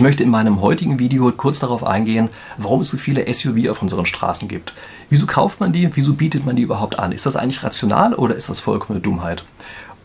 Ich möchte in meinem heutigen Video kurz darauf eingehen, warum es so viele SUV auf unseren Straßen gibt. Wieso kauft man die? Wieso bietet man die überhaupt an? Ist das eigentlich rational oder ist das vollkommene Dummheit?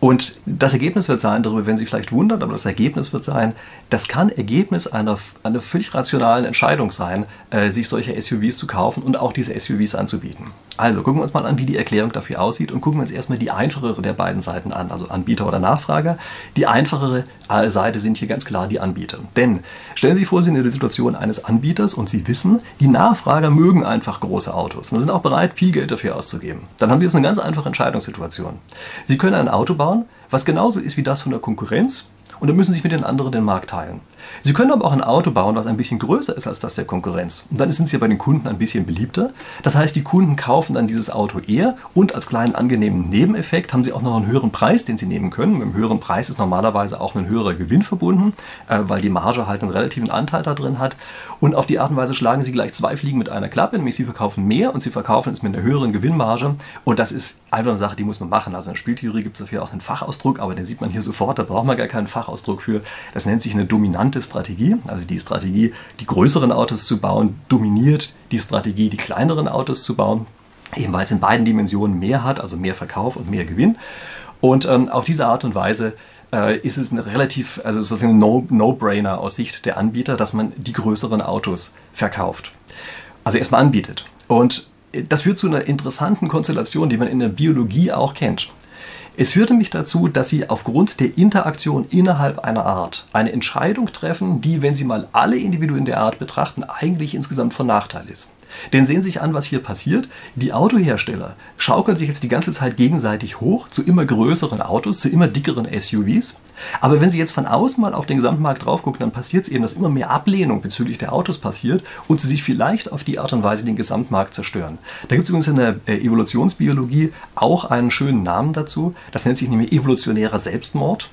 Und das Ergebnis wird sein, darüber werden Sie vielleicht wundern, aber das Ergebnis wird sein, das kann Ergebnis einer, einer völlig rationalen Entscheidung sein, äh, sich solche SUVs zu kaufen und auch diese SUVs anzubieten. Also gucken wir uns mal an, wie die Erklärung dafür aussieht und gucken wir uns erstmal die einfachere der beiden Seiten an, also Anbieter oder Nachfrager. Die einfachere äh, Seite sind hier ganz klar die Anbieter. Denn stellen Sie sich vor, Sie sind in der Situation eines Anbieters und Sie wissen, die Nachfrager mögen einfach große Autos und sind auch bereit, viel Geld dafür auszugeben. Dann haben Sie jetzt eine ganz einfache Entscheidungssituation. Sie können ein Auto bauen, was genauso ist wie das von der Konkurrenz, und dann müssen sie sich mit den anderen den Markt teilen. Sie können aber auch ein Auto bauen, das ein bisschen größer ist als das der Konkurrenz. Und dann sind sie bei den Kunden ein bisschen beliebter. Das heißt, die Kunden kaufen dann dieses Auto eher und als kleinen angenehmen Nebeneffekt haben sie auch noch einen höheren Preis, den sie nehmen können. Mit einem höheren Preis ist normalerweise auch ein höherer Gewinn verbunden, äh, weil die Marge halt einen relativen Anteil da drin hat. Und auf die Art und Weise schlagen sie gleich zwei Fliegen mit einer Klappe, nämlich sie verkaufen mehr und sie verkaufen es mit einer höheren Gewinnmarge. Und das ist einfach eine Sache, die muss man machen. Also in der Spieltheorie gibt es dafür auch einen Fachausdruck, aber den sieht man hier sofort, da braucht man gar keinen Fachausdruck für. Das nennt sich eine dominante Strategie. Also die Strategie, die größeren Autos zu bauen, dominiert die Strategie, die kleineren Autos zu bauen. Eben weil es in beiden Dimensionen mehr hat, also mehr Verkauf und mehr Gewinn. Und ähm, auf diese Art und Weise äh, ist es eine relativ, also sozusagen ein No-Brainer aus Sicht der Anbieter, dass man die größeren Autos verkauft. Also erstmal anbietet. Und das führt zu einer interessanten Konstellation, die man in der Biologie auch kennt. Es führte mich dazu, dass Sie aufgrund der Interaktion innerhalb einer Art eine Entscheidung treffen, die, wenn Sie mal alle Individuen der Art betrachten, eigentlich insgesamt von Nachteil ist. Denn sehen Sie sich an, was hier passiert. Die Autohersteller schaukeln sich jetzt die ganze Zeit gegenseitig hoch zu immer größeren Autos, zu immer dickeren SUVs. Aber wenn Sie jetzt von außen mal auf den Gesamtmarkt drauf gucken, dann passiert es eben, dass immer mehr Ablehnung bezüglich der Autos passiert und sie sich vielleicht auf die Art und Weise den Gesamtmarkt zerstören. Da gibt es übrigens in der äh, Evolutionsbiologie auch einen schönen Namen dazu. Das nennt sich nämlich evolutionärer Selbstmord.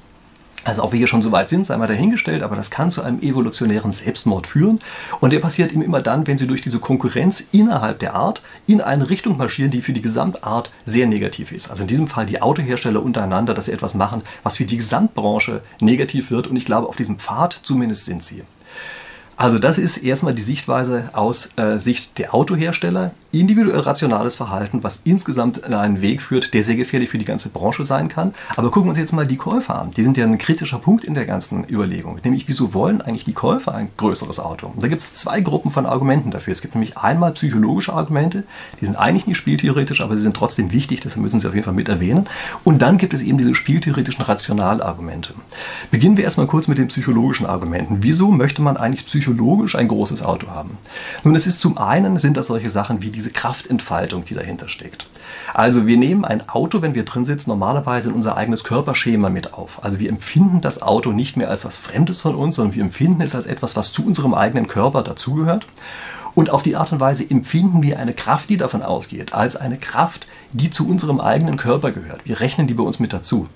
Also ob wir hier schon so weit sind, sei mal dahingestellt, aber das kann zu einem evolutionären Selbstmord führen. Und der passiert eben immer dann, wenn sie durch diese Konkurrenz innerhalb der Art in eine Richtung marschieren, die für die Gesamtart sehr negativ ist. Also in diesem Fall die Autohersteller untereinander, dass sie etwas machen, was für die Gesamtbranche negativ wird. Und ich glaube, auf diesem Pfad zumindest sind sie. Also das ist erstmal die Sichtweise aus äh, Sicht der Autohersteller. Individuell rationales Verhalten, was insgesamt in einen Weg führt, der sehr gefährlich für die ganze Branche sein kann. Aber gucken wir uns jetzt mal die Käufer an. Die sind ja ein kritischer Punkt in der ganzen Überlegung. Nämlich, wieso wollen eigentlich die Käufer ein größeres Auto? Und da gibt es zwei Gruppen von Argumenten dafür. Es gibt nämlich einmal psychologische Argumente, die sind eigentlich nicht spieltheoretisch, aber sie sind trotzdem wichtig, deshalb müssen sie auf jeden Fall mit erwähnen. Und dann gibt es eben diese spieltheoretischen Rationalargumente. Beginnen wir erstmal kurz mit den psychologischen Argumenten. Wieso möchte man eigentlich psychologisch ein großes Auto haben? Nun, es ist zum einen sind das solche Sachen wie diese Kraftentfaltung, die dahinter steckt. Also wir nehmen ein Auto, wenn wir drin sitzen, normalerweise in unser eigenes Körperschema mit auf. Also wir empfinden das Auto nicht mehr als was Fremdes von uns, sondern wir empfinden es als etwas, was zu unserem eigenen Körper dazugehört. Und auf die Art und Weise empfinden wir eine Kraft, die davon ausgeht, als eine Kraft, die zu unserem eigenen Körper gehört. Wir rechnen die bei uns mit dazu.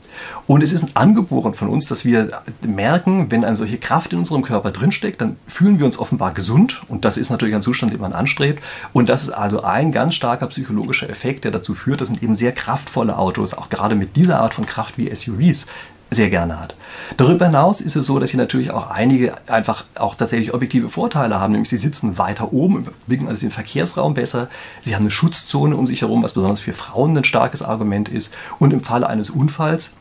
Und es ist angeboren von uns, dass wir merken, wenn eine solche Kraft in unserem Körper drinsteckt, dann fühlen wir uns offenbar gesund. Und das ist natürlich ein Zustand, den man anstrebt. Und das ist also ein ganz starker psychologischer Effekt, der dazu führt, dass man eben sehr kraftvolle Autos, auch gerade mit dieser Art von Kraft wie SUVs, sehr gerne hat. Darüber hinaus ist es so, dass sie natürlich auch einige einfach auch tatsächlich objektive Vorteile haben, nämlich sie sitzen weiter oben, überblicken also den Verkehrsraum besser, sie haben eine Schutzzone um sich herum, was besonders für Frauen ein starkes Argument ist und im Falle eines Unfalls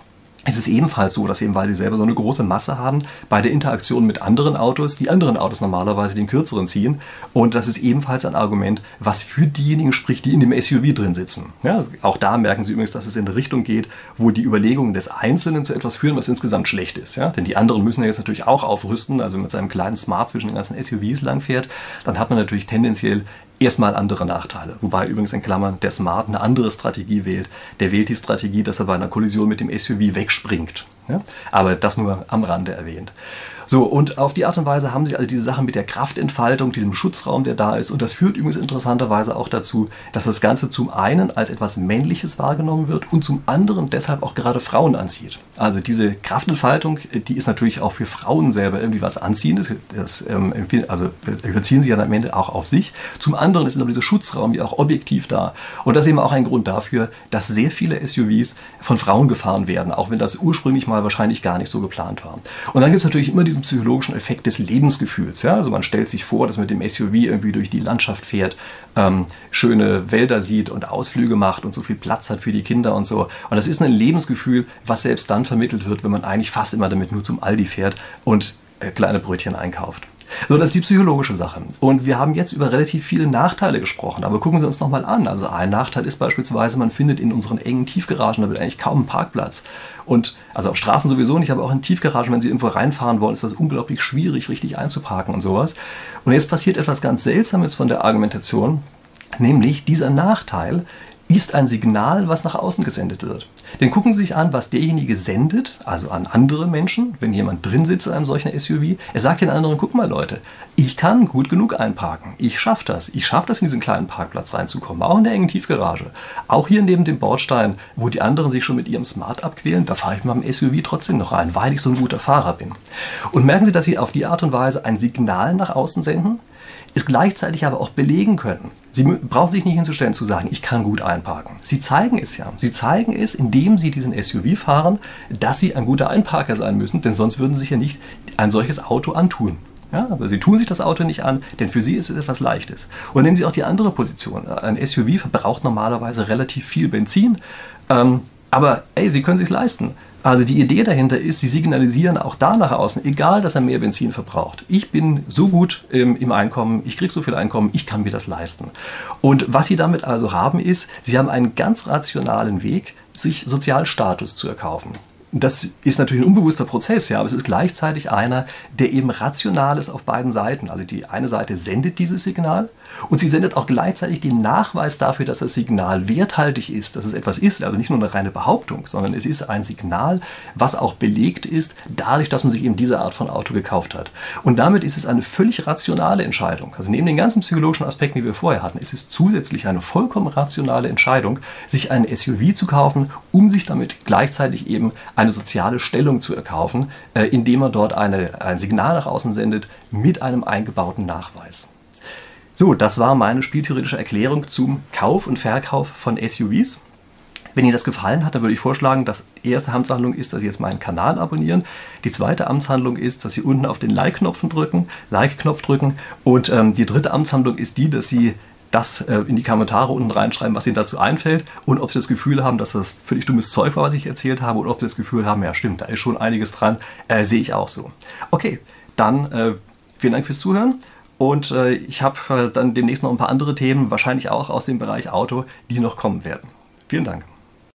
es ist ebenfalls so, dass eben, weil sie selber so eine große Masse haben, bei der Interaktion mit anderen Autos, die anderen Autos normalerweise den kürzeren ziehen. Und das ist ebenfalls ein Argument, was für diejenigen spricht, die in dem SUV drin sitzen. Ja, auch da merken Sie übrigens, dass es in eine Richtung geht, wo die Überlegungen des Einzelnen zu etwas führen, was insgesamt schlecht ist. Ja? Denn die anderen müssen ja jetzt natürlich auch aufrüsten. Also wenn man mit seinem kleinen Smart zwischen den ganzen SUVs langfährt, dann hat man natürlich tendenziell erstmal andere Nachteile. Wobei übrigens in Klammern der Smart eine andere Strategie wählt. Der wählt die Strategie, dass er bei einer Kollision mit dem SUV wegspringt. Ja? Aber das nur am Rande erwähnt. So, und auf die Art und Weise haben sie also diese Sachen mit der Kraftentfaltung, diesem Schutzraum, der da ist. Und das führt übrigens interessanterweise auch dazu, dass das Ganze zum einen als etwas Männliches wahrgenommen wird und zum anderen deshalb auch gerade Frauen anzieht. Also diese Kraftentfaltung, die ist natürlich auch für Frauen selber irgendwie was Anziehendes. Das, ähm, also überziehen sie ja am Ende auch auf sich. Zum anderen ist aber dieser Schutzraum ja auch objektiv da. Und das ist eben auch ein Grund dafür, dass sehr viele SUVs von Frauen gefahren werden, auch wenn das ursprünglich mal wahrscheinlich gar nicht so geplant war. Und dann gibt es natürlich immer diese diesen psychologischen Effekt des Lebensgefühls. Ja? Also man stellt sich vor, dass man mit dem SUV irgendwie durch die Landschaft fährt, ähm, schöne Wälder sieht und Ausflüge macht und so viel Platz hat für die Kinder und so. Und das ist ein Lebensgefühl, was selbst dann vermittelt wird, wenn man eigentlich fast immer damit nur zum Aldi fährt und äh, kleine Brötchen einkauft. So, das ist die psychologische Sache. Und wir haben jetzt über relativ viele Nachteile gesprochen, aber gucken Sie uns nochmal an. Also ein Nachteil ist beispielsweise, man findet in unseren engen Tiefgaragen damit eigentlich kaum einen Parkplatz. Und also auf Straßen sowieso nicht, aber auch in Tiefgaragen, wenn Sie irgendwo reinfahren wollen, ist das unglaublich schwierig, richtig einzuparken und sowas. Und jetzt passiert etwas ganz Seltsames von der Argumentation, nämlich dieser Nachteil ist ein Signal, was nach außen gesendet wird. Denn gucken Sie sich an, was derjenige sendet, also an andere Menschen, wenn jemand drin sitzt in einem solchen SUV. Er sagt den anderen, guck mal Leute, ich kann gut genug einparken. Ich schaffe das. Ich schaffe das, in diesen kleinen Parkplatz reinzukommen. Auch in der engen Tiefgarage. Auch hier neben dem Bordstein, wo die anderen sich schon mit ihrem Smart abquälen, da fahre ich mit dem SUV trotzdem noch rein, weil ich so ein guter Fahrer bin. Und merken Sie, dass Sie auf die Art und Weise ein Signal nach außen senden, es gleichzeitig aber auch belegen können. Sie brauchen sich nicht hinzustellen zu sagen, ich kann gut einparken. Sie zeigen es ja. Sie zeigen es, indem Sie diesen SUV fahren, dass Sie ein guter Einparker sein müssen, denn sonst würden Sie sich ja nicht ein solches Auto antun. Ja, aber sie tun sich das Auto nicht an, denn für sie ist es etwas Leichtes. Und nehmen Sie auch die andere Position. Ein SUV verbraucht normalerweise relativ viel Benzin, ähm, aber ey, Sie können sich leisten. Also die Idee dahinter ist, sie signalisieren auch da nach außen, egal, dass er mehr Benzin verbraucht. Ich bin so gut im, im Einkommen, ich kriege so viel Einkommen, ich kann mir das leisten. Und was sie damit also haben, ist, sie haben einen ganz rationalen Weg, sich Sozialstatus zu erkaufen das ist natürlich ein unbewusster Prozess, ja, aber es ist gleichzeitig einer, der eben rational ist auf beiden Seiten. Also die eine Seite sendet dieses Signal und sie sendet auch gleichzeitig den Nachweis dafür, dass das Signal werthaltig ist, dass es etwas ist, also nicht nur eine reine Behauptung, sondern es ist ein Signal, was auch belegt ist, dadurch, dass man sich eben diese Art von Auto gekauft hat. Und damit ist es eine völlig rationale Entscheidung. Also neben den ganzen psychologischen Aspekten, die wir vorher hatten, ist es zusätzlich eine vollkommen rationale Entscheidung, sich ein SUV zu kaufen, um sich damit gleichzeitig eben ein eine soziale Stellung zu erkaufen, äh, indem er dort eine, ein Signal nach außen sendet mit einem eingebauten Nachweis. So, das war meine spieltheoretische Erklärung zum Kauf und Verkauf von SUVs. Wenn Ihnen das gefallen hat, dann würde ich vorschlagen, dass die erste Amtshandlung ist, dass Sie jetzt meinen Kanal abonnieren. Die zweite Amtshandlung ist, dass Sie unten auf den Like-Knopf drücken, Like-Knopf drücken. Und ähm, die dritte Amtshandlung ist die, dass Sie das äh, in die Kommentare unten reinschreiben, was Ihnen dazu einfällt und ob Sie das Gefühl haben, dass das völlig dummes Zeug war, was ich erzählt habe, oder ob Sie das Gefühl haben, ja stimmt, da ist schon einiges dran, äh, sehe ich auch so. Okay, dann äh, vielen Dank fürs Zuhören und äh, ich habe äh, dann demnächst noch ein paar andere Themen, wahrscheinlich auch aus dem Bereich Auto, die noch kommen werden. Vielen Dank.